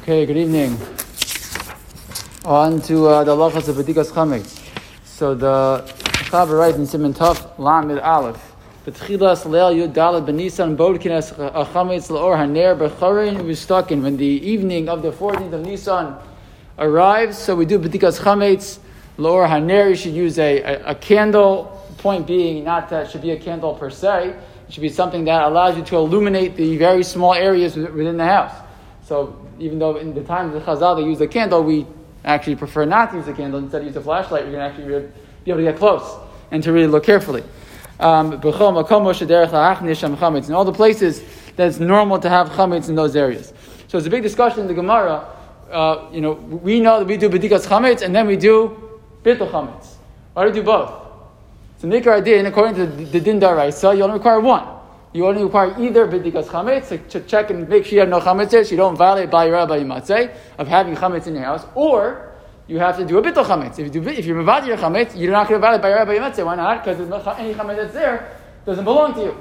Okay, good evening. On to uh, the halachas of B'dikas Chametz. So the Chaber writes in Simon Tov Lamid Aleph. B'tchilas leil yud dalad b'nisan bodkines chametz leor haner b'chorin v'stakin. When the evening of the 14th of Nisan arrives, so we do B'dikas Chametz leor haner. You should use a, a, a candle. Point being, not that it should be a candle per se. It should be something that allows you to illuminate the very small areas within the house. So even though in the time of the Chazal they use a candle, we actually prefer not to use a candle. Instead, use a flashlight. You're going to actually be able to get close and to really look carefully. Um, in all the places that it's normal to have chametz in those areas. So it's a big discussion in the Gemara. Uh, you know, we know that we do bedikas chametz and then we do bittul chametz. Why do we do both? So nikar din, according to the, the din daraisa, you only require one. You only require either b'dikas chametz to check and make sure you have no chametz there, so you don't violate your rabbi of having chametz in your house, or you have to do a bittul chametz. If you do, if you're mavad your chametz, you're not going to violate by your rabbi matzeh. Why not? Because any chametz that's there doesn't belong to you.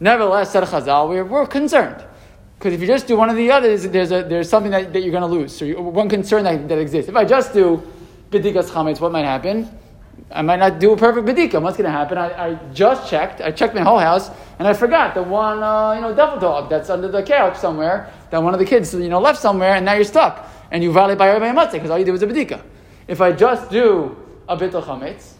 Nevertheless, said Chazal, we're, we're concerned. Because if you just do one of the others, there's, a, there's something that, that you're going to lose. So you, one concern that, that exists. If I just do b'dikas chametz, what might happen? I might not do a perfect bedika. What's going to happen? I, I, just checked. I checked my whole house, and I forgot the one, uh, you know, devil dog that's under the couch somewhere. That one of the kids, you know, left somewhere, and now you're stuck, and you violate by Rabbi Matzeh because all you did was a bedika. If I just do a bittul chametz,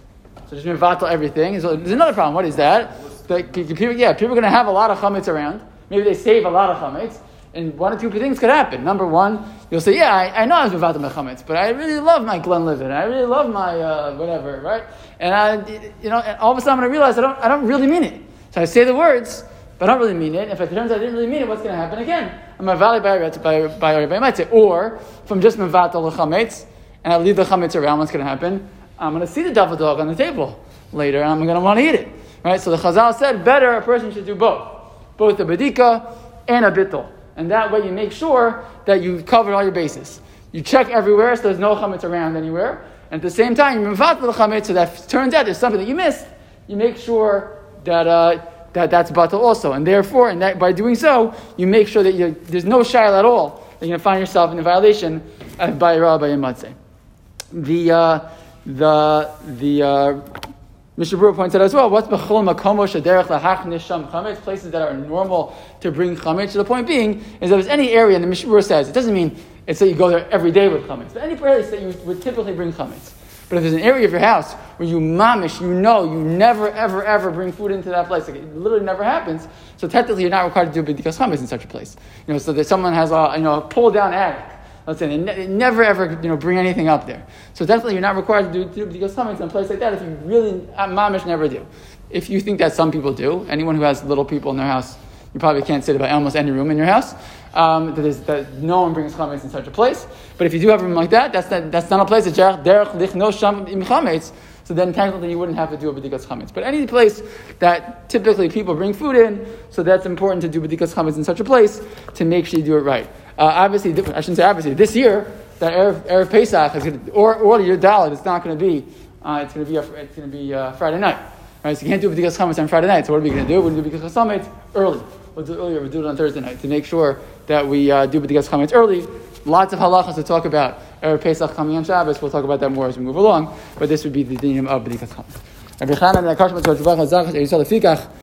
so just mevatel everything. So there's another problem. What is that? Like, people, yeah, people are going to have a lot of chametz around. Maybe they save a lot of chametz. And one or two things could happen. Number one, you'll say, yeah, I, I know I was without the mechametz, but I really love my Glenlivet. I really love my uh, whatever, right? And I, you know, and all of a sudden I'm going to realize I don't, I don't really mean it. So I say the words, but I don't really mean it. If it turns out I didn't really mean it, what's going to happen again? I'm to validate by by by by Or from just mevatel chametz, and I leave the chametz around, what's going to happen? I'm going to see the devil dog on the table later, and I'm going to want to eat it, right? So the Chazal said, better a person should do both, both a bedika and a bittul. And that way you make sure that you've covered all your bases. You check everywhere so there's no chametz around anywhere. And at the same time, you out the chametz so that turns out there's something that you missed. You make sure that, uh, that that's batal also. And therefore, and that, by doing so, you make sure that there's no shail at all that you're going to find yourself in a violation of by Rabbi Yamatzeh. The, uh, the, the, uh, Mishnah Berurah points out as well, what's b'chol makomo shaderech lahach nisham chametz, places that are normal to bring chametz. So the point being is that if there's any area, and the Mishnah Berurah says, it doesn't mean it's that you go there every day with chametz, but any place that you would typically bring chametz. But if there's an area of your house where you mamish, you know, you never, ever, ever bring food into that place, like it literally never happens, so technically you're not required to do b'dikas chametz in such a place. You know, so that someone has a, you know, pull down attic, Let's say they, ne- never ever you know bring anything up there. So definitely you're not required to do, because something in a place like that if you really uh, mamish never do. If you think that some people do, anyone who has little people in their house, you probably can't say it about almost any room in your house. Um, that, is, that no one brings chametz in such a place. But if you do have a room like that, that's not, that's not a place that derech lichno sham im chametz. So then technically you wouldn't have to do a bedikas chametz. But any place that typically people bring food in, so that's important to do bedikas chametz in such a place to make sure you do it right. Uh, obviously, I shouldn't say obviously, this year, that Erev, Pesach, is gonna, or, or your Dalit, it's not going to be, uh, it's going to be, a, it's to be uh, Friday night. Right? So you can't do B'dikas Chametz on Friday night. So what are we going to do? We're going to do B'dikas Chametz early. We'll do it earlier. We'll do it on Thursday night to make sure that we uh, do B'dikas Chametz early. Lots of halachas to talk about. Erev Pesach coming on Shabbos. We'll talk about that more as we move along. But this would be the dinim of B'dikas Chametz.